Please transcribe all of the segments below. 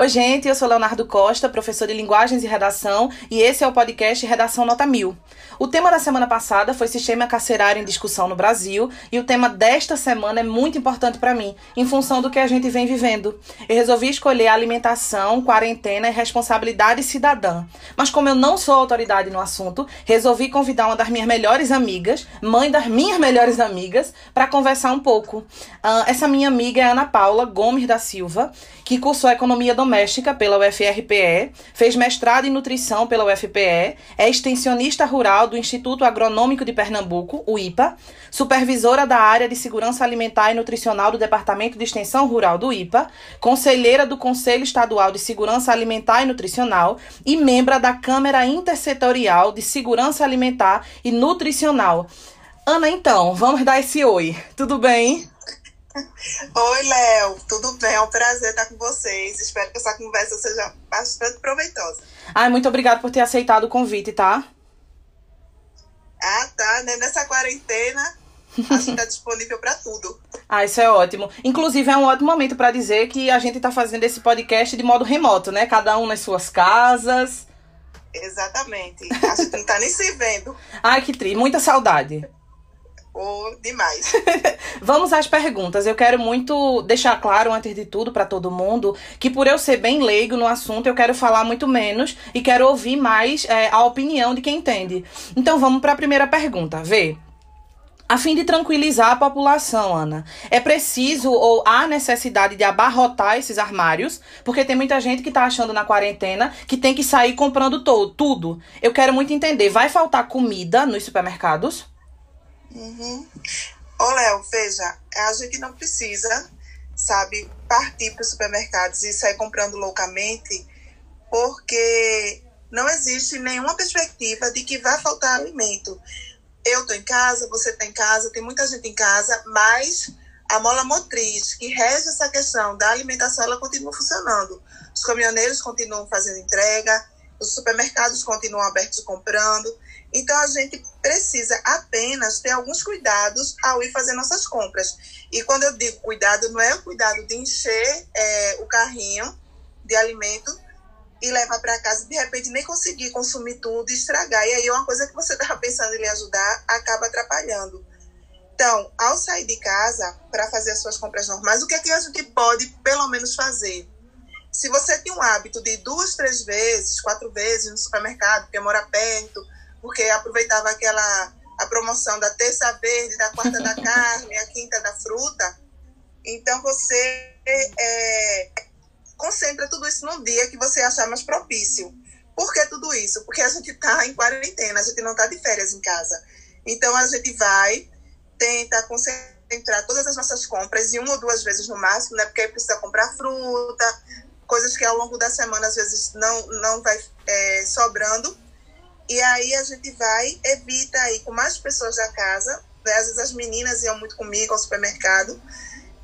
Oi, gente, eu sou Leonardo Costa, professor de Linguagens e Redação, e esse é o podcast Redação Nota Mil. O tema da semana passada foi Sistema Carcerário em Discussão no Brasil, e o tema desta semana é muito importante para mim, em função do que a gente vem vivendo. Eu resolvi escolher alimentação, quarentena e responsabilidade cidadã. Mas como eu não sou autoridade no assunto, resolvi convidar uma das minhas melhores amigas, mãe das minhas melhores amigas, para conversar um pouco. Uh, essa minha amiga é Ana Paula Gomes da Silva, que cursou Economia Doméstica pela UFRPE, fez mestrado em Nutrição pela UFPE, é extensionista rural do Instituto Agronômico de Pernambuco, o IPA, supervisora da área de Segurança Alimentar e Nutricional do Departamento de Extensão Rural do IPA, conselheira do Conselho Estadual de Segurança Alimentar e Nutricional e membro da Câmara Intersetorial de Segurança Alimentar e Nutricional. Ana, então, vamos dar esse oi. Tudo bem? Oi, Léo, tudo bem? É um prazer estar com vocês. Espero que essa conversa seja bastante proveitosa. Ai, muito obrigada por ter aceitado o convite, tá? Ah, tá. Né? Nessa quarentena, a gente está disponível para tudo. Ah, isso é ótimo. Inclusive, é um ótimo momento para dizer que a gente está fazendo esse podcast de modo remoto, né? Cada um nas suas casas. Exatamente. A gente não está nem se vendo. Ai, que triste. Muita saudade demais. Vamos às perguntas. Eu quero muito deixar claro, antes de tudo, para todo mundo, que por eu ser bem leigo no assunto, eu quero falar muito menos e quero ouvir mais é, a opinião de quem entende. Então vamos para a primeira pergunta. Vê. A fim de tranquilizar a população, Ana, é preciso ou há necessidade de abarrotar esses armários? Porque tem muita gente que está achando na quarentena que tem que sair comprando todo, tudo. Eu quero muito entender, vai faltar comida nos supermercados? Uhum. Ô, Léo, veja, a gente não precisa, sabe, partir para os supermercados e sair comprando loucamente, porque não existe nenhuma perspectiva de que vai faltar alimento. Eu estou em casa, você está em casa, tem muita gente em casa, mas a mola motriz que rege essa questão da alimentação, ela continua funcionando. Os caminhoneiros continuam fazendo entrega, os supermercados continuam abertos comprando. Então, a gente precisa apenas ter alguns cuidados ao ir fazer nossas compras. E quando eu digo cuidado, não é o cuidado de encher é, o carrinho de alimento e levar para casa de repente nem conseguir consumir tudo estragar. E aí, uma coisa que você estava pensando em lhe ajudar acaba atrapalhando. Então, ao sair de casa para fazer as suas compras normais, o que é que a gente pode, pelo menos, fazer? Se você tem um hábito de duas, três vezes, quatro vezes no supermercado, porque mora perto, porque aproveitava aquela a promoção da terça verde, da quarta da carne, a quinta da fruta. Então você é, concentra tudo isso num dia que você achar mais propício. Por que tudo isso? Porque a gente está em quarentena, a gente não está de férias em casa. Então a gente vai, tenta concentrar todas as nossas compras em uma ou duas vezes no máximo, né? Porque aí precisa comprar fruta, coisas que ao longo da semana às vezes não, não vai é, sobrando e aí a gente vai, evita aí com mais pessoas da casa. Né? Às vezes as meninas iam muito comigo ao supermercado,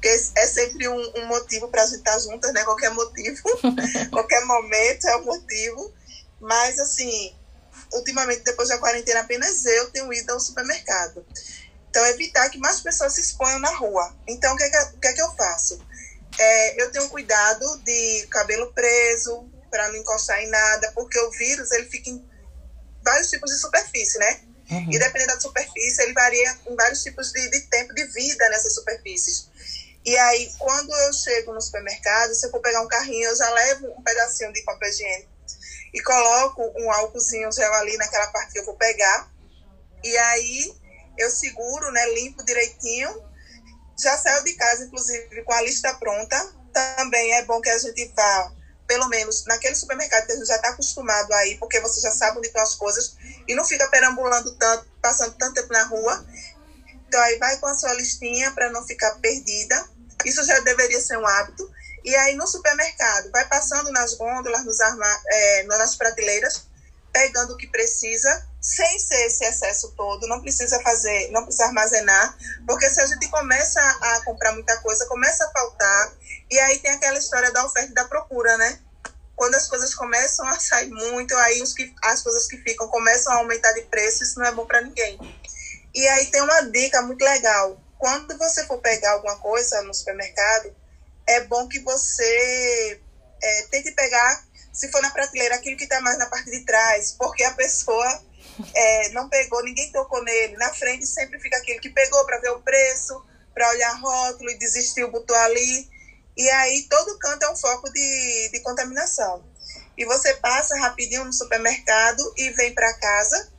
que é sempre um, um motivo para a gente estar juntas, né? Qualquer motivo, qualquer momento é um motivo. Mas assim, ultimamente, depois da quarentena, apenas eu tenho ido ao supermercado. Então, evitar que mais pessoas se exponham na rua. Então, o que é que, o que, é que eu faço? É, eu tenho cuidado de cabelo preso, para não encostar em nada, porque o vírus ele fica em vários tipos de superfície, né? Uhum. E dependendo da superfície, ele varia em vários tipos de, de tempo de vida nessas superfícies. E aí, quando eu chego no supermercado, se eu for pegar um carrinho, eu já levo um pedacinho de papel higiênico e coloco um álcoolzinho gel ali naquela parte que eu vou pegar. E aí, eu seguro, né, limpo direitinho. Já saio de casa, inclusive, com a lista pronta. Também é bom que a gente vá pelo menos naquele supermercado que a gente já está acostumado aí, porque você já sabe onde estão as coisas e não fica perambulando tanto, passando tanto tempo na rua. Então aí vai com a sua listinha para não ficar perdida. Isso já deveria ser um hábito. E aí no supermercado, vai passando nas gôndolas, nos arma é, nas prateleiras, pegando o que precisa, sem ser esse excesso todo, não precisa fazer, não precisa armazenar, porque se a gente começa a comprar muita coisa, começa a faltar, e aí tem aquela história da oferta e da procura, né? Quando as coisas começam a sair muito, aí os que, as coisas que ficam começam a aumentar de preço, isso não é bom para ninguém. E aí tem uma dica muito legal. Quando você for pegar alguma coisa no supermercado, é bom que você é, tente pegar, se for na prateleira, aquilo que está mais na parte de trás, porque a pessoa é, não pegou, ninguém tocou nele. Na frente sempre fica aquele que pegou para ver o preço, para olhar rótulo e desistiu, botou ali. E aí todo canto é um foco de, de contaminação. E você passa rapidinho no supermercado e vem para casa,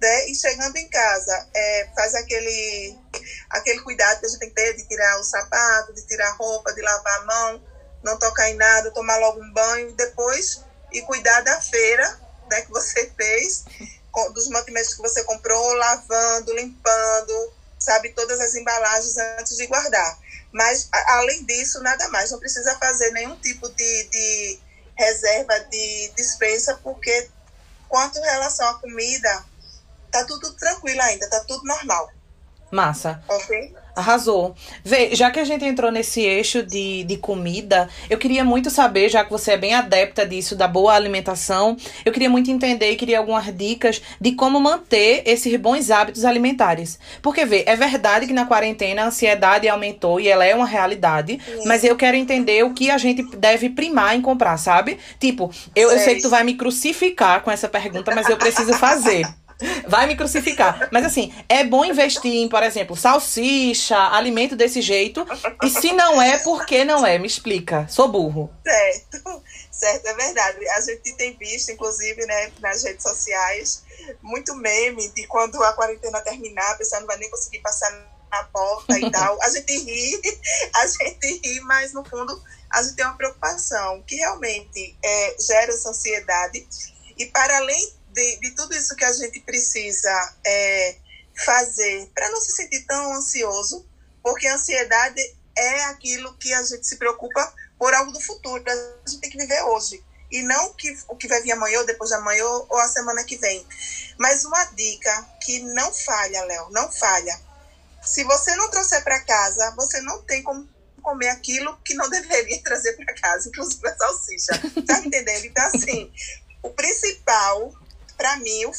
né? E chegando em casa, é, faz aquele, aquele cuidado que a gente tem que ter de tirar o sapato, de tirar a roupa, de lavar a mão, não tocar em nada, tomar logo um banho, depois e cuidar da feira né, que você fez, dos mantimentos que você comprou, lavando, limpando, sabe, todas as embalagens antes de guardar. Mas, além disso, nada mais. Não precisa fazer nenhum tipo de, de reserva de dispensa, porque quanto em relação à comida, tá tudo tranquilo ainda, tá tudo normal. Massa. Ok? Arrasou. Vê, já que a gente entrou nesse eixo de, de comida, eu queria muito saber, já que você é bem adepta disso, da boa alimentação, eu queria muito entender e queria algumas dicas de como manter esses bons hábitos alimentares. Porque, vê, é verdade que na quarentena a ansiedade aumentou e ela é uma realidade, Sim. mas eu quero entender o que a gente deve primar em comprar, sabe? Tipo, eu, eu sei que tu vai me crucificar com essa pergunta, mas eu preciso fazer. Vai me crucificar. Mas assim, é bom investir em, por exemplo, salsicha, alimento desse jeito. E se não é, por que não é? Me explica. Sou burro. Certo, certo, é verdade. A gente tem visto, inclusive, né, nas redes sociais, muito meme de quando a quarentena terminar, a pessoa não vai nem conseguir passar na porta e tal. A gente ri, a gente ri, mas no fundo a gente tem uma preocupação que realmente é, gera essa ansiedade. E para além de, de tudo isso que a gente precisa é, fazer para não se sentir tão ansioso, porque a ansiedade é aquilo que a gente se preocupa por algo do futuro, a gente tem que viver hoje. E não que, o que vai vir amanhã, ou depois de amanhã, ou, ou a semana que vem. Mas uma dica que não falha, Léo, não falha. Se você não trouxer para casa, você não tem como comer aquilo que não deveria trazer para casa, inclusive a salsicha. Tá entendendo? Então, assim, o principal para mim, o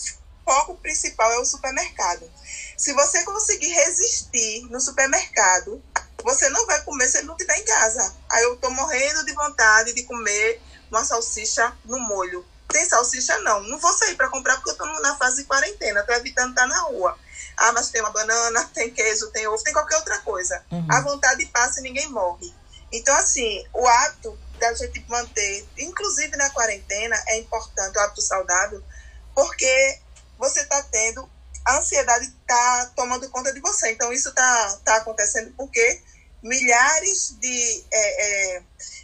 foco principal é o supermercado. Se você conseguir resistir no supermercado, você não vai comer se ele não estiver em casa. Aí eu tô morrendo de vontade de comer uma salsicha no molho. Tem salsicha? Não. Não vou sair para comprar porque eu tô na fase de quarentena, tô evitando estar na rua. Ah, mas tem uma banana, tem queijo, tem ovo, tem qualquer outra coisa. Uhum. A vontade passa e ninguém morre. Então, assim, o hábito da gente manter, inclusive na quarentena, é importante, o hábito saudável, porque você está tendo, a ansiedade está tomando conta de você. Então, isso está tá acontecendo porque milhares de, é, é,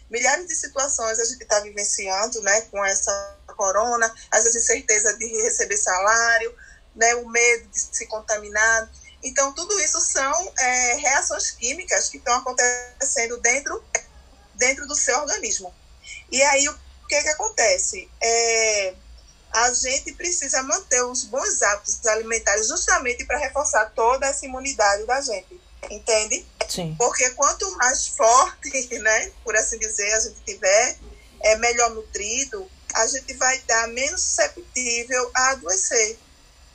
milhares de situações a gente está vivenciando né, com essa corona, às vezes incerteza de receber salário, né, o medo de se contaminar. Então, tudo isso são é, reações químicas que estão acontecendo dentro, dentro do seu organismo. E aí, o que, que acontece? É, a gente precisa manter os bons hábitos alimentares justamente para reforçar toda essa imunidade da gente, entende? Sim. Porque quanto mais forte, né, por assim dizer, a gente tiver, é melhor nutrido, a gente vai estar menos susceptível a adoecer.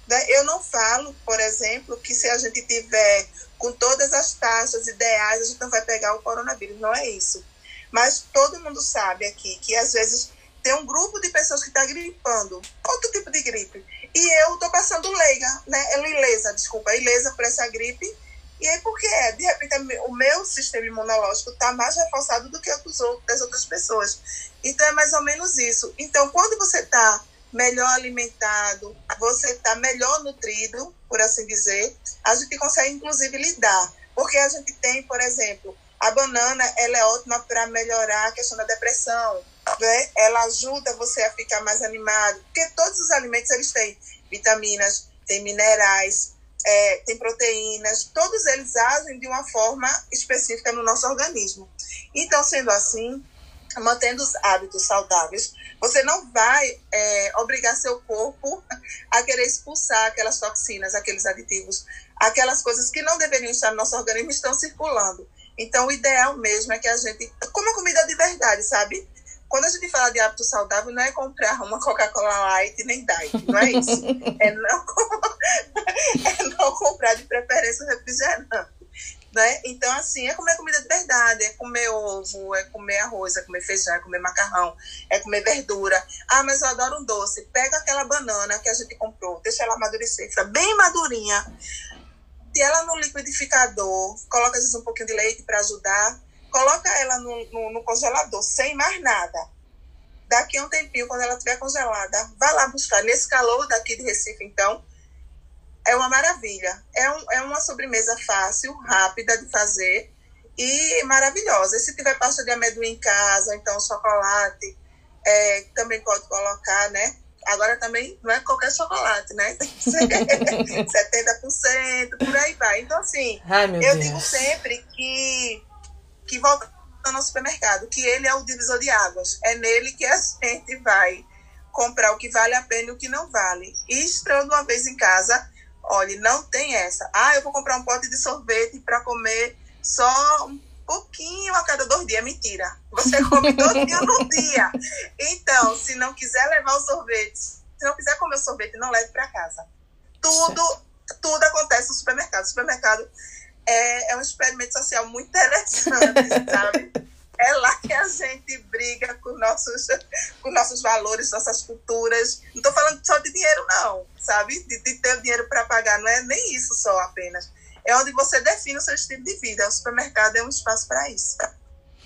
Né? Eu não falo, por exemplo, que se a gente tiver com todas as taxas ideais, a gente não vai pegar o coronavírus. Não é isso. Mas todo mundo sabe aqui que às vezes tem um grupo de pessoas que está gripando, outro tipo de gripe. E eu estou passando leiga, né? Ilesa, desculpa, ilesa por essa gripe. E aí, por que é? De repente, o meu sistema imunológico está mais reforçado do que o outros, das outras pessoas. Então, é mais ou menos isso. Então, quando você está melhor alimentado, você está melhor nutrido, por assim dizer, a gente consegue, inclusive, lidar. Porque a gente tem, por exemplo, a banana, ela é ótima para melhorar a questão da depressão né? Ela ajuda você a ficar mais animado, porque todos os alimentos eles têm vitaminas, têm minerais, é, tem proteínas, todos eles agem de uma forma específica no nosso organismo. Então, sendo assim, mantendo os hábitos saudáveis, você não vai é, obrigar seu corpo a querer expulsar aquelas toxinas, aqueles aditivos, aquelas coisas que não deveriam estar no nosso organismo estão circulando. Então, o ideal mesmo é que a gente coma comida de verdade, sabe? Quando a gente fala de hábito saudável, não é comprar uma Coca-Cola Light nem Diet, não é isso. é, não, é não comprar de preferência refrigerante. Né? Então, assim, é comer comida de verdade, é comer ovo, é comer arroz, é comer feijão, é comer macarrão, é comer verdura. Ah, mas eu adoro um doce. Pega aquela banana que a gente comprou, deixa ela amadurecer, fica bem madurinha. Se ela no liquidificador, coloca às vezes um pouquinho de leite para ajudar, coloca ela no, no, no congelador, sem mais nada. Daqui a um tempinho, quando ela estiver congelada, vai lá buscar. Nesse calor daqui de Recife, então, é uma maravilha. É, um, é uma sobremesa fácil, rápida de fazer e maravilhosa. E se tiver pasta de amendoim em casa, então chocolate, é, também pode colocar, né? Agora também não é qualquer chocolate, né? 70%, por aí vai. Então, assim, Ai, eu Deus. digo sempre que, que volta no supermercado, que ele é o divisor de águas. É nele que a gente vai comprar o que vale a pena e o que não vale. E estando uma vez em casa, Olha, não tem essa. Ah, eu vou comprar um pote de sorvete para comer só um pouquinho a cada dois dias. Mentira. Você come todo dia no dia. Então, se não quiser levar o sorvete, se não quiser comer o sorvete, não leve para casa. Tudo, tudo acontece no supermercado. O supermercado é, é um experimento social muito interessante, sabe? é lá que a gente briga com nossos, com nossos valores, nossas culturas. Não estou falando só de dinheiro, não, sabe? De, de ter dinheiro para pagar, não é nem isso só apenas. É onde você define o seu estilo de vida. O supermercado é um espaço para isso.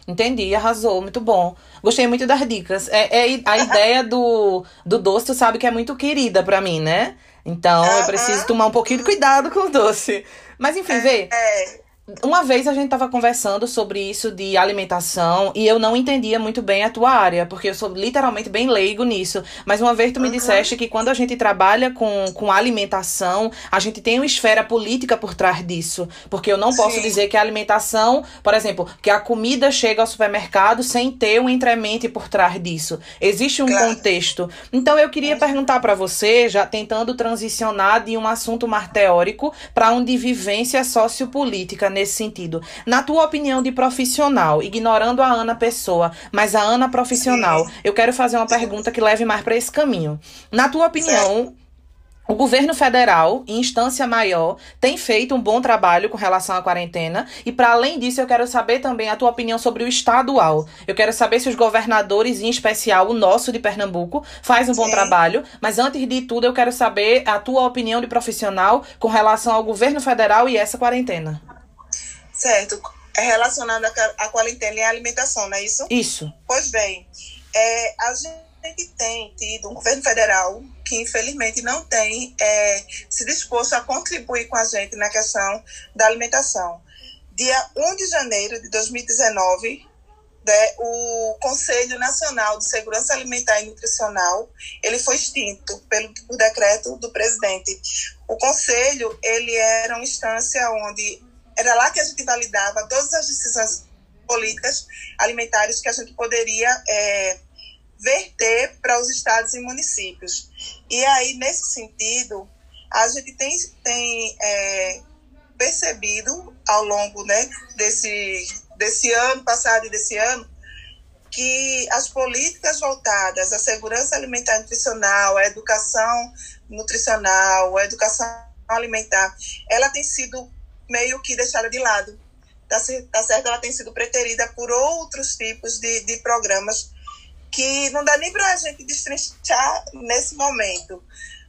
Entendi, arrasou, muito bom. Gostei muito das dicas. É, é a ideia do, do doce, tu sabe que é muito querida para mim, né? Então eu preciso tomar um pouquinho de cuidado com o doce. Mas enfim, é, vê. É. Uma vez a gente estava conversando sobre isso de alimentação e eu não entendia muito bem a tua área, porque eu sou literalmente bem leigo nisso. Mas uma vez tu me uhum. disseste que quando a gente trabalha com, com alimentação, a gente tem uma esfera política por trás disso. Porque eu não Sim. posso dizer que a alimentação, por exemplo, que a comida chega ao supermercado sem ter um entremente por trás disso. Existe um claro. contexto. Então eu queria perguntar para você, já tentando transicionar de um assunto mais teórico para um de vivência sociopolítica nesse sentido. Na tua opinião de profissional, ignorando a Ana pessoa, mas a Ana profissional, eu quero fazer uma pergunta que leve mais para esse caminho. Na tua opinião. O governo federal, em instância maior, tem feito um bom trabalho com relação à quarentena. E, para além disso, eu quero saber também a tua opinião sobre o estadual. Eu quero saber se os governadores, em especial o nosso de Pernambuco, faz um bom Sim. trabalho. Mas, antes de tudo, eu quero saber a tua opinião de profissional com relação ao governo federal e essa quarentena. Certo. É relacionado à quarentena e à alimentação, não é isso? Isso. Pois bem, é, a gente tem tido um governo federal que, infelizmente, não tem é, se disposto a contribuir com a gente na questão da alimentação. Dia 1 de janeiro de 2019, né, o Conselho Nacional de Segurança Alimentar e Nutricional ele foi extinto pelo decreto do presidente. O conselho ele era uma instância onde era lá que a gente validava todas as decisões políticas alimentares que a gente poderia é, verter para os estados e municípios. E aí, nesse sentido, a gente tem, tem é, percebido ao longo né, desse, desse ano passado e desse ano que as políticas voltadas à segurança alimentar e nutricional, à educação nutricional, à educação alimentar, ela tem sido meio que deixada de lado. Tá, tá certo? Ela tem sido preterida por outros tipos de, de programas que não dá nem para a gente destrinchar nesse momento.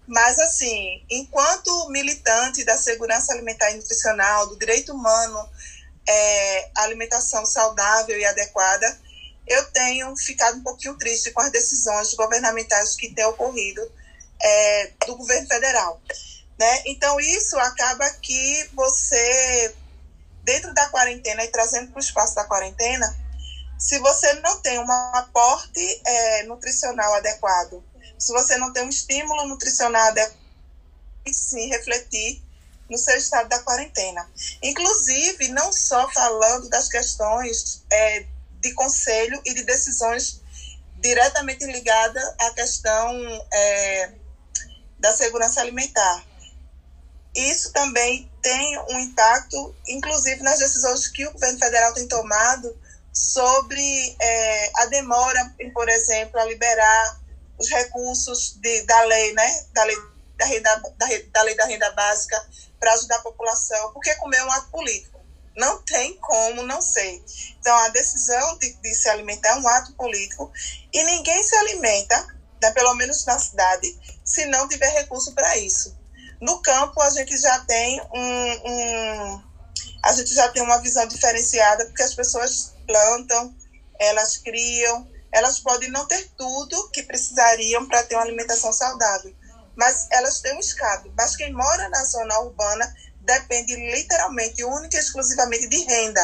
Mas, assim, enquanto militante da segurança alimentar e nutricional, do direito humano é, alimentação saudável e adequada, eu tenho ficado um pouquinho triste com as decisões governamentais que têm ocorrido é, do governo federal. Né? Então, isso acaba que você, dentro da quarentena e trazendo para o espaço da quarentena, se você não tem um aporte é, nutricional adequado, se você não tem um estímulo nutricional adequado, sim refletir no seu estado da quarentena. Inclusive, não só falando das questões é, de conselho e de decisões diretamente ligadas à questão é, da segurança alimentar, isso também tem um impacto, inclusive, nas decisões que o governo federal tem tomado sobre é, a demora, em, por exemplo, a liberar os recursos de, da lei, né, da lei da, renda, da, da lei da renda básica para ajudar a população, porque comer é um ato político. Não tem como não ser. Então, a decisão de, de se alimentar é um ato político e ninguém se alimenta, né, pelo menos na cidade, se não tiver recurso para isso. No campo, a gente já tem um, um, a gente já tem uma visão diferenciada, porque as pessoas plantam, elas criam, elas podem não ter tudo que precisariam para ter uma alimentação saudável, mas elas têm um escape. Mas quem mora na zona urbana depende literalmente, única e exclusivamente de renda.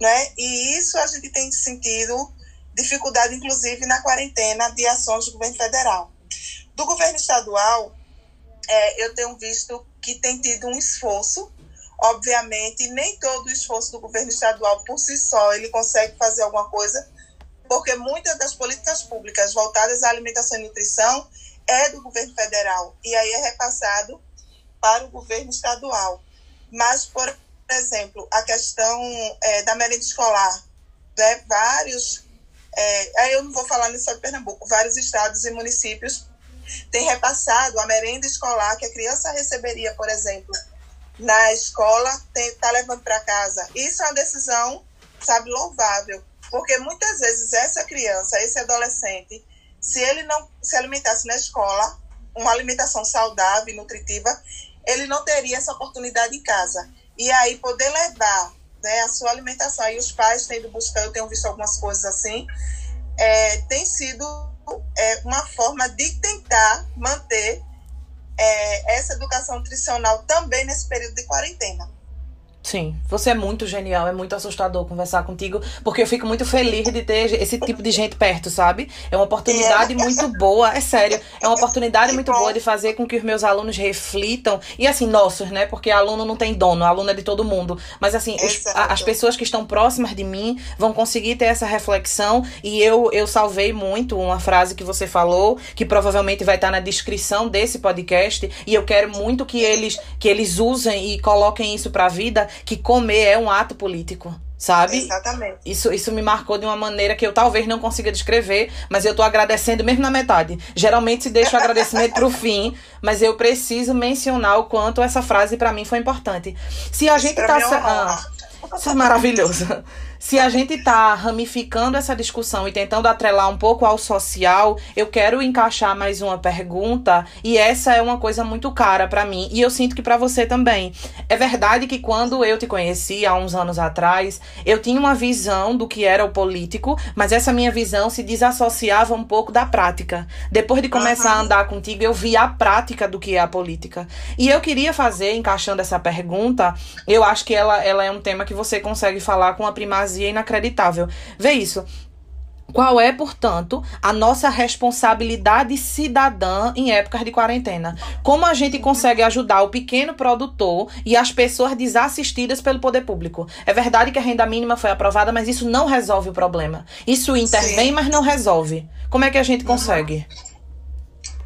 Né? E isso a gente tem sentido dificuldade, inclusive, na quarentena de ações do governo federal. Do governo estadual, é, eu tenho visto que tem tido um esforço. Obviamente, nem todo o esforço do governo estadual por si só ele consegue fazer alguma coisa, porque muitas das políticas públicas voltadas à alimentação e nutrição é do governo federal e aí é repassado para o governo estadual. Mas, por exemplo, a questão é, da merenda escolar, né, vários, é, aí eu não vou falar estado de Pernambuco, vários estados e municípios têm repassado a merenda escolar que a criança receberia, por exemplo, na escola, está levando para casa. Isso é uma decisão, sabe, louvável, porque muitas vezes essa criança, esse adolescente, se ele não se alimentasse na escola, uma alimentação saudável e nutritiva, ele não teria essa oportunidade em casa. E aí poder levar né, a sua alimentação, aí os pais têm buscar, eu tenho visto algumas coisas assim, é, tem sido é, uma forma de tentar manter é, essa educação nutricional também nesse período de quarentena. Sim, você é muito genial, é muito assustador conversar contigo, porque eu fico muito feliz de ter esse tipo de gente perto, sabe? É uma oportunidade é. muito boa, é sério, é uma oportunidade muito boa de fazer com que os meus alunos reflitam, e assim, nossos, né? Porque aluno não tem dono, aluno é de todo mundo, mas assim, os, a, as pessoas que estão próximas de mim vão conseguir ter essa reflexão, e eu, eu salvei muito uma frase que você falou, que provavelmente vai estar na descrição desse podcast, e eu quero muito que eles, que eles usem e coloquem isso pra vida, que comer é um ato político sabe? Exatamente. Isso, isso me marcou de uma maneira que eu talvez não consiga descrever, mas eu tô agradecendo mesmo na metade. Geralmente se deixa o agradecimento pro fim, mas eu preciso mencionar o quanto essa frase para mim foi importante. Se a gente tá. É ah, isso é maravilhoso. Se a gente está ramificando essa discussão e tentando atrelar um pouco ao social, eu quero encaixar mais uma pergunta e essa é uma coisa muito cara para mim e eu sinto que para você também. É verdade que quando eu te conheci há uns anos atrás, eu tinha uma visão do que era o político, mas essa minha visão se desassociava um pouco da prática. Depois de começar uhum. a andar contigo, eu vi a prática do que é a política. E eu queria fazer, encaixando essa pergunta, eu acho que ela, ela é um tema que você consegue falar com a primazia primazia inacreditável. Vê isso. Qual é, portanto, a nossa responsabilidade cidadã em épocas de quarentena? Como a gente consegue ajudar o pequeno produtor e as pessoas desassistidas pelo poder público? É verdade que a renda mínima foi aprovada, mas isso não resolve o problema. Isso intervém, Sim. mas não resolve. Como é que a gente consegue?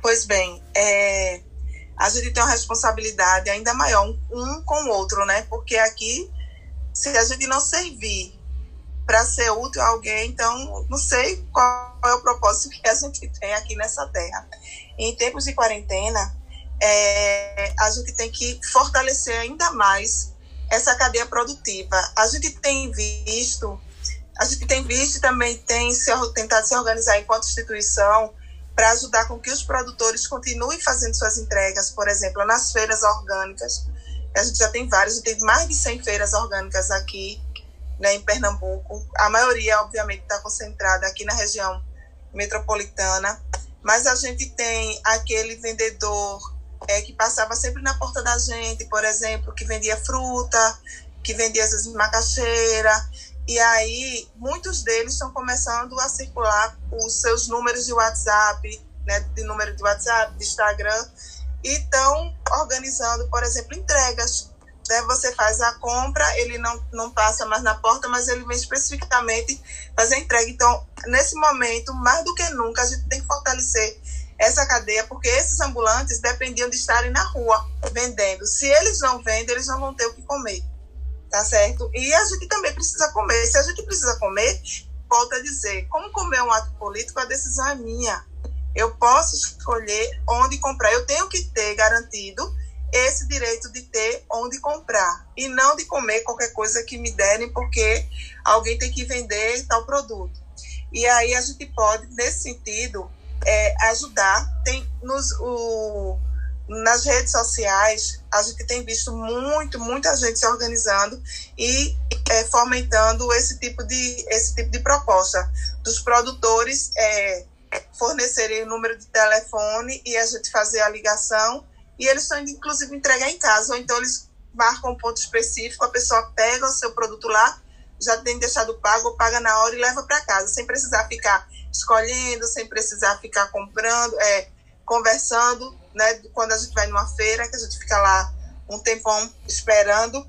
Pois bem, é, a gente tem uma responsabilidade ainda maior um com o outro, né? Porque aqui, se a gente não servir para ser útil a alguém. Então, não sei qual é o propósito que a gente tem aqui nessa terra. Em tempos de quarentena, é, a gente tem que fortalecer ainda mais essa cadeia produtiva. A gente tem visto, a gente tem visto também tem se, tentado se organizar enquanto instituição para ajudar com que os produtores continuem fazendo suas entregas, por exemplo, nas feiras orgânicas. A gente já tem várias, a gente tem mais de 100 feiras orgânicas aqui né, em Pernambuco. A maioria, obviamente, está concentrada aqui na região metropolitana, mas a gente tem aquele vendedor é, que passava sempre na porta da gente, por exemplo, que vendia fruta, que vendia vezes macaxeira, e aí muitos deles estão começando a circular os seus números de WhatsApp, né, de número de WhatsApp, de Instagram, e estão organizando, por exemplo, entregas né, você faz a compra, ele não, não passa mais na porta, mas ele vem especificamente fazer a entrega. Então, nesse momento, mais do que nunca, a gente tem que fortalecer essa cadeia, porque esses ambulantes dependiam de estarem na rua vendendo. Se eles não vendem, eles não vão ter o que comer. Tá certo? E a gente também precisa comer. Se a gente precisa comer, volta a dizer, como comer um ato político, a decisão é minha. Eu posso escolher onde comprar. Eu tenho que ter garantido esse direito de ter onde comprar e não de comer qualquer coisa que me derem porque alguém tem que vender tal produto. E aí a gente pode, nesse sentido, é, ajudar. Tem nos, o, nas redes sociais, a gente tem visto muito, muita gente se organizando e é, fomentando esse tipo, de, esse tipo de proposta dos produtores é, fornecerem o número de telefone e a gente fazer a ligação e eles estão inclusive entregar em casa, ou então eles marcam um ponto específico, a pessoa pega o seu produto lá, já tem deixado pago, paga na hora e leva para casa, sem precisar ficar escolhendo, sem precisar ficar comprando, é, conversando, né? Quando a gente vai numa feira, que a gente fica lá um tempão esperando.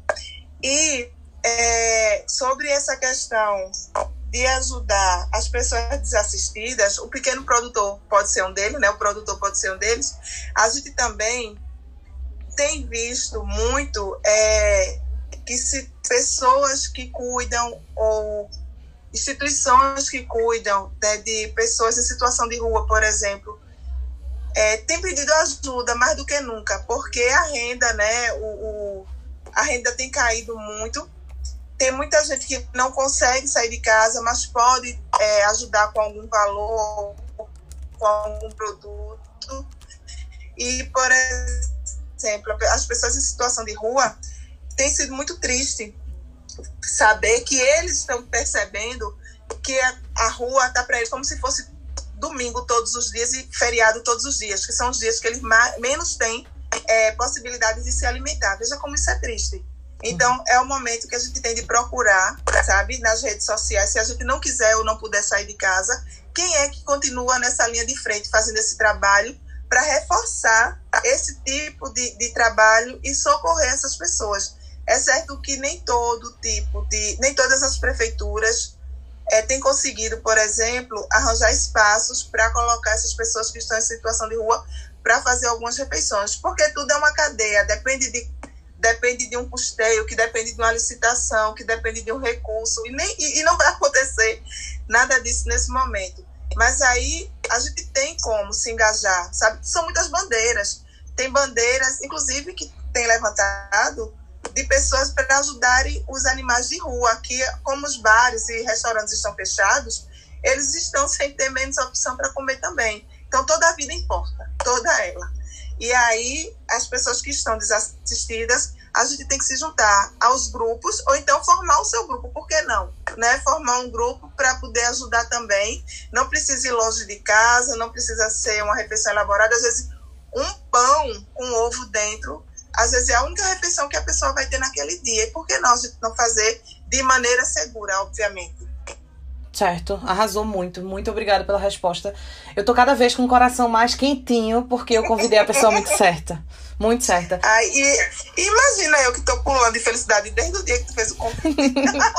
E é, sobre essa questão de ajudar as pessoas desassistidas, o pequeno produtor pode ser um deles, né? O produtor pode ser um deles. A gente também tem visto muito é, que se pessoas que cuidam ou instituições que cuidam né, de pessoas em situação de rua, por exemplo, é, tem pedido ajuda mais do que nunca, porque a renda, né, o, o, a renda tem caído muito. Tem muita gente que não consegue sair de casa, mas pode é, ajudar com algum valor, com algum produto. E, por exemplo, as pessoas em situação de rua tem sido muito triste saber que eles estão percebendo que a, a rua está para eles como se fosse domingo todos os dias e feriado todos os dias, que são os dias que eles menos têm é, possibilidade de se alimentar. Veja como isso é triste. Então, é o momento que a gente tem de procurar, sabe, nas redes sociais, se a gente não quiser ou não puder sair de casa, quem é que continua nessa linha de frente fazendo esse trabalho para reforçar esse tipo de, de trabalho e socorrer essas pessoas. É certo que nem todo tipo de, nem todas as prefeituras é, têm conseguido, por exemplo, arranjar espaços para colocar essas pessoas que estão em situação de rua para fazer algumas refeições, porque tudo é uma cadeia, depende de depende de um custeio, que depende de uma licitação, que depende de um recurso, e, nem, e, e não vai acontecer nada disso nesse momento. Mas aí a gente tem como se engajar, sabe? São muitas bandeiras. Tem bandeiras, inclusive, que tem levantado de pessoas para ajudarem os animais de rua, que como os bares e restaurantes estão fechados, eles estão sem ter menos opção para comer também. Então toda a vida importa, toda ela. E aí as pessoas que estão desassistidas, a gente tem que se juntar aos grupos ou então formar o seu grupo, por que não? Né? Formar um grupo para poder ajudar também. Não precisa ir longe de casa, não precisa ser uma refeição elaborada, às vezes um pão com ovo dentro às vezes é a única refeição que a pessoa vai ter naquele dia. E por que não, não fazer de maneira segura, obviamente? Certo, arrasou muito. Muito obrigada pela resposta. Eu tô cada vez com o coração mais quentinho porque eu convidei a pessoa muito certa. Muito certa. Ai, e, imagina eu que tô pulando de felicidade desde o dia que tu fez o convite.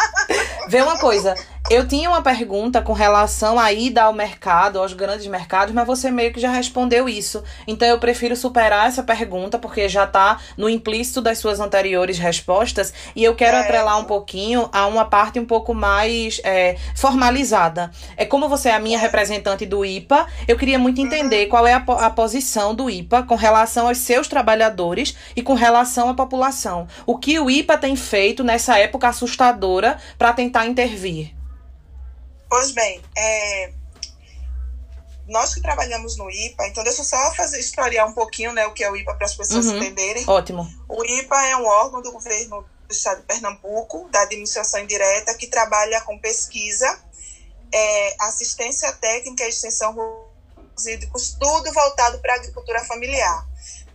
Vê uma coisa, eu tinha uma pergunta com relação à ida ao mercado, aos grandes mercados, mas você meio que já respondeu isso. Então eu prefiro superar essa pergunta, porque já está no implícito das suas anteriores respostas, e eu quero é. atrelar um pouquinho a uma parte um pouco mais é, formalizada. É como você é a minha representante do IPA, eu queria muito entender uhum. qual é a, a posição do IPA com relação aos seus trabalhadores e com relação à população. O que o IPA tem feito nessa época assustadora para tentar intervir? Pois bem, é, nós que trabalhamos no IPA, então deixa eu só fazer historiar um pouquinho né, o que é o IPA para as pessoas uhum. entenderem. Ótimo. O IPA é um órgão do governo do estado de Pernambuco, da administração indireta, que trabalha com pesquisa, é, assistência técnica e extensão hídricos, tudo voltado para a agricultura familiar.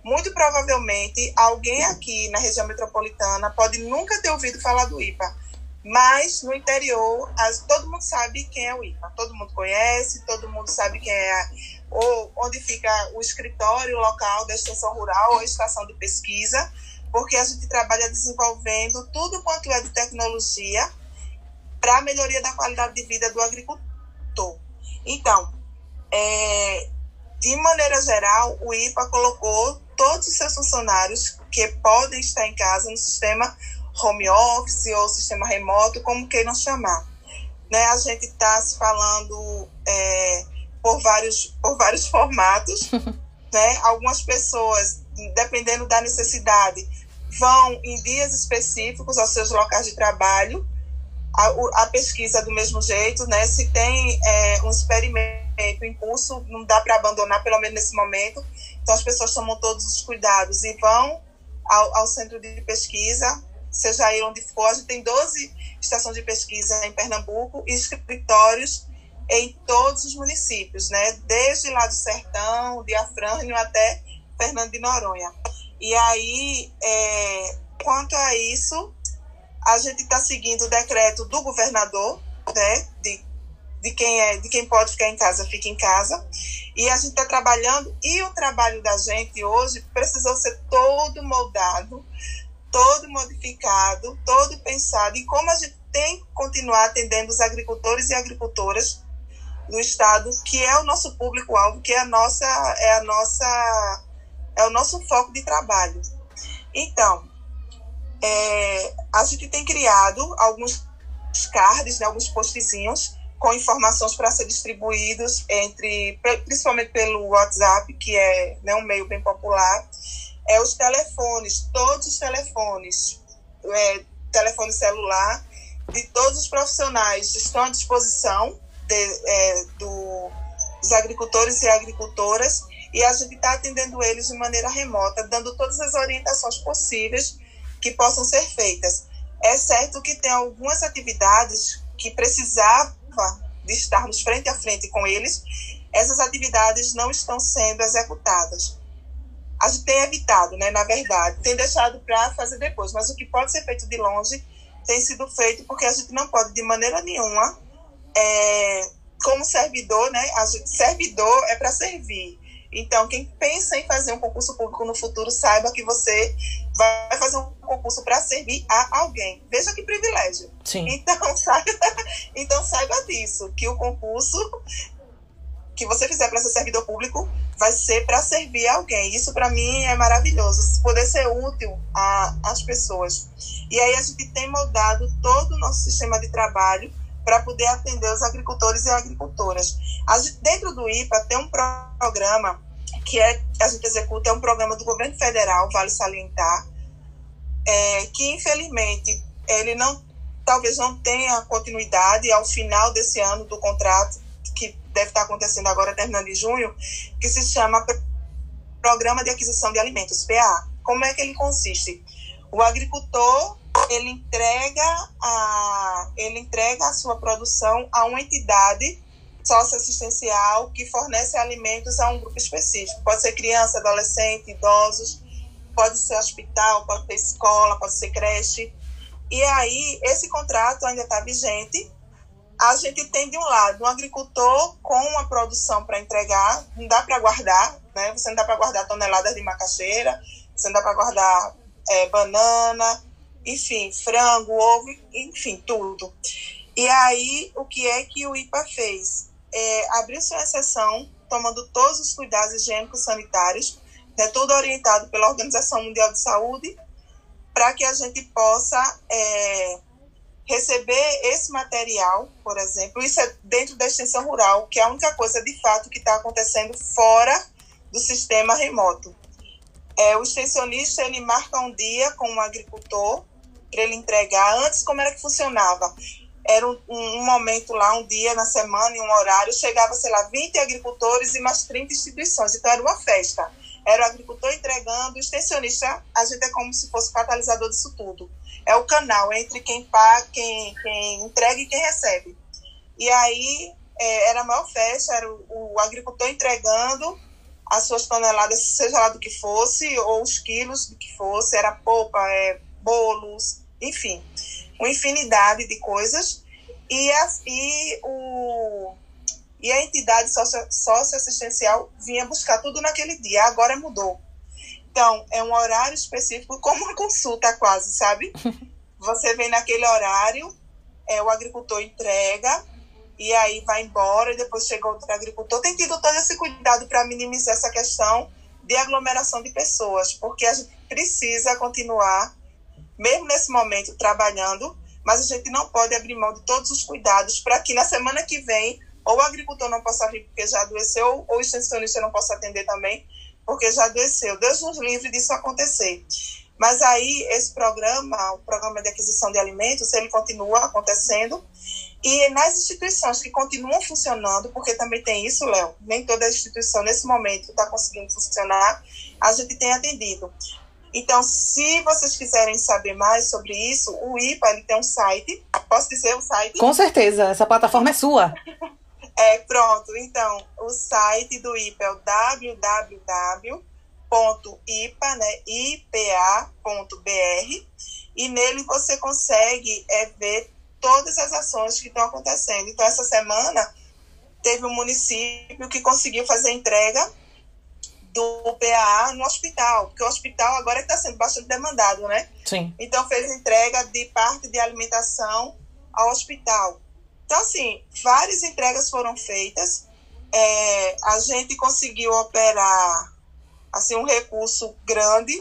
Muito provavelmente, alguém aqui na região metropolitana pode nunca ter ouvido falar do IPA mas no interior, as, todo mundo sabe quem é o IPA, todo mundo conhece, todo mundo sabe quem é, ou onde fica o escritório local da extensão rural ou a estação de pesquisa, porque a gente trabalha desenvolvendo tudo quanto é de tecnologia para a melhoria da qualidade de vida do agricultor. Então, é, de maneira geral, o IPA colocou todos os seus funcionários que podem estar em casa no sistema home office ou sistema remoto, como queiram chamar. Né? A gente está se falando é, por, vários, por vários formatos. né? Algumas pessoas dependendo da necessidade, vão em dias específicos aos seus locais de trabalho, a, a pesquisa do mesmo jeito, né? Se tem é, um experimento, impulso, não dá para abandonar, pelo menos nesse momento. Então, as pessoas tomam todos os cuidados e vão ao, ao centro de pesquisa, seja aí onde for. A gente tem 12 estações de pesquisa em Pernambuco e escritórios em todos os municípios, né? Desde lá do Sertão, de Afrânio até Fernando de Noronha. E aí, é, quanto a isso, a gente está seguindo o decreto do governador, né? De, de quem é, de quem pode ficar em casa, fica em casa. E a gente está trabalhando, e o trabalho da gente hoje precisou ser todo moldado, todo modificado, todo pensado em como a gente tem que continuar atendendo os agricultores e agricultoras do estado, que é o nosso público-alvo, que é a nossa, é a nossa, é o nosso foco de trabalho. Então, é, a gente tem criado alguns cards, né, alguns postzinhos com informações para ser distribuídos entre, principalmente pelo WhatsApp, que é né, um meio bem popular, é os telefones, todos os telefones, é, telefone celular de todos os profissionais estão à disposição de, é, do, dos agricultores e agricultoras e a gente está atendendo eles de maneira remota, dando todas as orientações possíveis que possam ser feitas. É certo que tem algumas atividades que precisava de estarmos frente a frente com eles, essas atividades não estão sendo executadas. A gente tem evitado, né, na verdade, tem deixado para fazer depois, mas o que pode ser feito de longe tem sido feito porque a gente não pode, de maneira nenhuma, é, como servidor, né, a gente, servidor é para servir. Então, quem pensa em fazer um concurso público no futuro, saiba que você vai fazer um concurso para servir a alguém. Veja que privilégio. Sim. Então, saiba, então, saiba disso, que o concurso que você fizer para ser servidor público vai ser para servir alguém. Isso, para mim, é maravilhoso. Poder ser útil às pessoas. E aí, a gente tem moldado todo o nosso sistema de trabalho para poder atender os agricultores e agricultoras. Gente, dentro do IPA tem um programa que é, a gente executa, é um programa do governo federal, vale salientar, é, que infelizmente ele não, talvez não tenha continuidade ao final desse ano do contrato, que deve estar acontecendo agora, terminando em junho, que se chama Programa de Aquisição de Alimentos, PA. Como é que ele consiste? O agricultor ele entrega a, ele entrega a sua produção a uma entidade socioassistencial que fornece alimentos a um grupo específico. Pode ser criança, adolescente, idosos, pode ser hospital, pode ser escola, pode ser creche. E aí, esse contrato ainda está vigente. A gente tem, de um lado, um agricultor com uma produção para entregar, não dá para guardar, né? Você não dá para guardar toneladas de macaxeira, você não dá para guardar é, banana, enfim, frango, ovo, enfim, tudo. E aí, o que é que o IPA fez? É, abriu-se uma exceção, tomando todos os cuidados higiênicos sanitários, né, tudo orientado pela Organização Mundial de Saúde, para que a gente possa é, receber esse material, por exemplo, isso é dentro da extensão rural, que é a única coisa de fato que está acontecendo fora do sistema remoto. É, o extensionista ele marca um dia com um agricultor para ele entregar. Antes, como era que funcionava? Era um, um, momento lá, um dia na semana, em um horário, chegava, sei lá, 20 agricultores e mais 30 instituições. Então, era uma festa. Era o agricultor entregando, o extensionista, a gente é como se fosse catalisador disso tudo. É o canal entre quem paga, quem, quem entrega e quem recebe. E aí, é, era a maior festa, era o, o agricultor entregando as suas toneladas, seja lá do que fosse, ou os quilos do que fosse, era polpa, é, bolos, enfim, uma infinidade de coisas. E a, e o, e a entidade socioassistencial vinha buscar tudo naquele dia, agora mudou. Então, é um horário específico, como uma consulta quase, sabe? Você vem naquele horário, é, o agricultor entrega, e aí vai embora, e depois chega outro agricultor. Tem tido todo esse cuidado para minimizar essa questão de aglomeração de pessoas, porque a gente precisa continuar mesmo nesse momento trabalhando, mas a gente não pode abrir mão de todos os cuidados para que na semana que vem ou o agricultor não possa vir porque já adoeceu, ou o extensionista não possa atender também, porque já desceu. Deus nos livre disso acontecer. Mas aí, esse programa, o programa de aquisição de alimentos, ele continua acontecendo. E nas instituições que continuam funcionando, porque também tem isso, Léo, nem toda instituição nesse momento está conseguindo funcionar, a gente tem atendido. Então, se vocês quiserem saber mais sobre isso, o IPA ele tem um site. Posso dizer o site? Com certeza, essa plataforma é sua. é, pronto. Então, o site do IPA é o www ipa, né, ipa.br, e nele você consegue é, ver todas as ações que estão acontecendo. Então, essa semana teve um município que conseguiu fazer entrega do PAA no hospital, porque o hospital agora está sendo bastante demandado, né? Sim. Então, fez entrega de parte de alimentação ao hospital. Então, assim, várias entregas foram feitas. É, a gente conseguiu operar assim um recurso grande,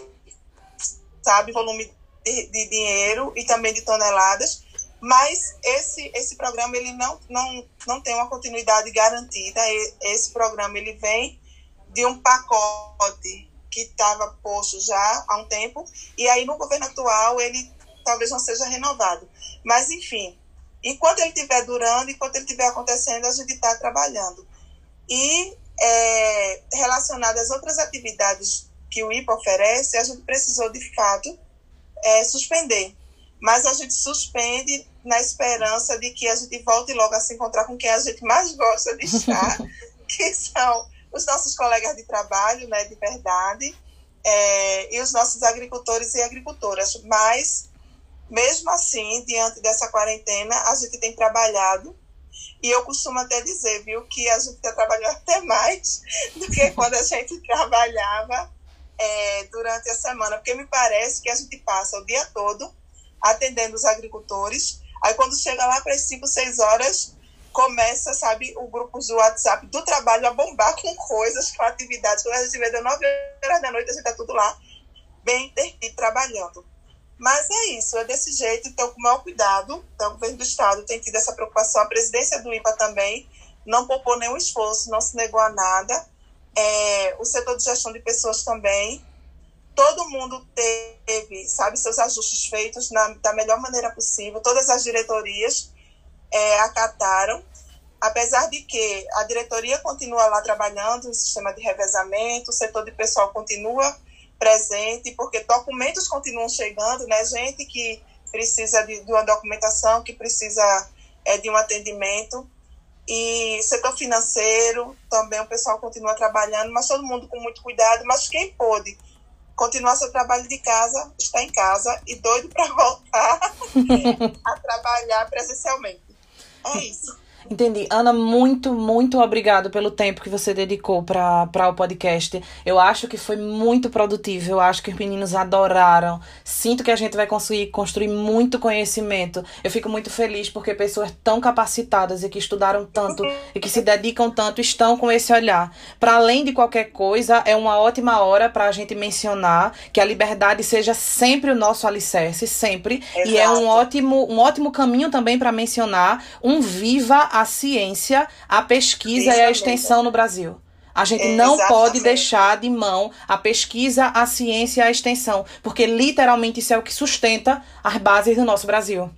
sabe, volume de, de dinheiro e também de toneladas, mas esse esse programa ele não não não tem uma continuidade garantida. Esse programa ele vem de um pacote que estava posto já há um tempo e aí no governo atual ele talvez não seja renovado. Mas enfim, enquanto ele estiver durando, enquanto ele estiver acontecendo, a gente está trabalhando. E é, relacionado às outras atividades que o IPA oferece, a gente precisou, de fato, é, suspender. Mas a gente suspende na esperança de que a gente volte logo a se encontrar com quem a gente mais gosta de estar, que são os nossos colegas de trabalho, né, de verdade, é, e os nossos agricultores e agricultoras. Mas, mesmo assim, diante dessa quarentena, a gente tem trabalhado e eu costumo até dizer, viu, que a gente está trabalhando até mais do que quando a gente trabalhava é, durante a semana, porque me parece que a gente passa o dia todo atendendo os agricultores, aí quando chega lá para as 5, 6 horas, começa, sabe, o grupo do WhatsApp do trabalho a bombar com coisas, com atividades. Quando a gente vê de 9 horas da noite, a gente está tudo lá, bem intertido, trabalhando. Mas é isso, é desse jeito, então com o maior cuidado. Então, o governo do Estado tem tido essa preocupação, a presidência do IPA também não poupou nenhum esforço, não se negou a nada. É, o setor de gestão de pessoas também. Todo mundo teve, sabe, seus ajustes feitos na, da melhor maneira possível. Todas as diretorias é, acataram. Apesar de que a diretoria continua lá trabalhando no sistema de revezamento, o setor de pessoal continua presente, porque documentos continuam chegando, né? Gente que precisa de, de uma documentação, que precisa é, de um atendimento. E setor financeiro também o pessoal continua trabalhando, mas todo mundo com muito cuidado. Mas quem pôde continuar seu trabalho de casa está em casa e doido para voltar a trabalhar presencialmente. É isso. Entendi. Ana, muito, muito obrigado pelo tempo que você dedicou para o podcast. Eu acho que foi muito produtivo. Eu acho que os meninos adoraram. Sinto que a gente vai conseguir construir muito conhecimento. Eu fico muito feliz porque pessoas tão capacitadas e que estudaram tanto e que se dedicam tanto estão com esse olhar. Para além de qualquer coisa, é uma ótima hora para a gente mencionar que a liberdade seja sempre o nosso alicerce, sempre. Exato. E é um ótimo, um ótimo caminho também para mencionar um viva a ciência, a pesquisa e a extensão no Brasil. A gente é, não exatamente. pode deixar de mão a pesquisa, a ciência e a extensão, porque literalmente isso é o que sustenta as bases do nosso Brasil.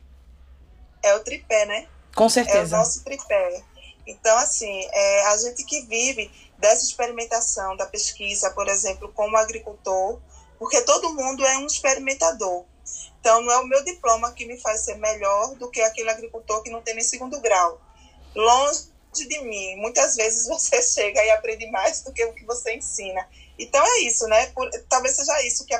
É o tripé, né? Com certeza. É o nosso tripé. Então, assim, é, a gente que vive dessa experimentação, da pesquisa, por exemplo, como agricultor, porque todo mundo é um experimentador. Então, não é o meu diploma que me faz ser melhor do que aquele agricultor que não tem nem segundo grau longe de mim. Muitas vezes você chega e aprende mais do que o que você ensina. Então é isso, né? Por, talvez seja isso que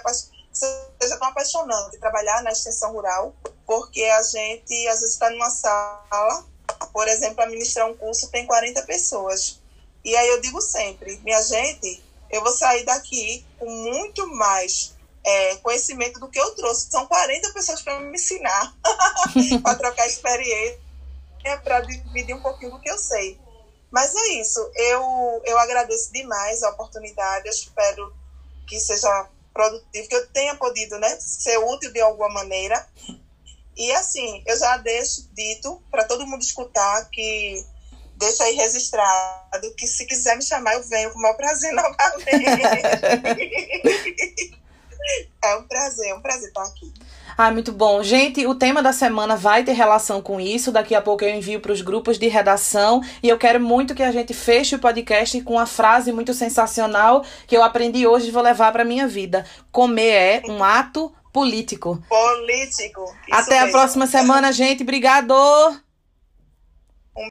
seja tão apaixonante trabalhar na extensão rural, porque a gente às vezes está numa sala, por exemplo, a ministrar um curso tem 40 pessoas. E aí eu digo sempre, minha gente, eu vou sair daqui com muito mais é, conhecimento do que eu trouxe. São 40 pessoas para me ensinar, para trocar experiência é para dividir um pouquinho do que eu sei. Mas é isso. Eu, eu agradeço demais a oportunidade. Eu espero que seja produtivo, que eu tenha podido né, ser útil de alguma maneira. E assim, eu já deixo dito para todo mundo escutar que deixa aí registrado que se quiser me chamar, eu venho com o maior prazer novamente. é um prazer, é um prazer estar aqui. Ah, muito bom. Gente, o tema da semana vai ter relação com isso. Daqui a pouco eu envio para os grupos de redação. E eu quero muito que a gente feche o podcast com uma frase muito sensacional que eu aprendi hoje e vou levar para minha vida. Comer é um ato político. Político. Até mesmo. a próxima semana, gente. Obrigado!